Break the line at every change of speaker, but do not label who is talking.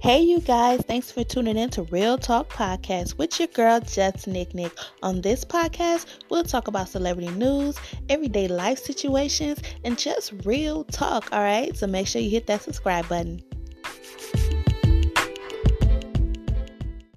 Hey, you guys, thanks for tuning in to Real Talk Podcast with your girl, Jess Nick Nick. On this podcast, we'll talk about celebrity news, everyday life situations, and just real talk, all right? So make sure you hit that subscribe button.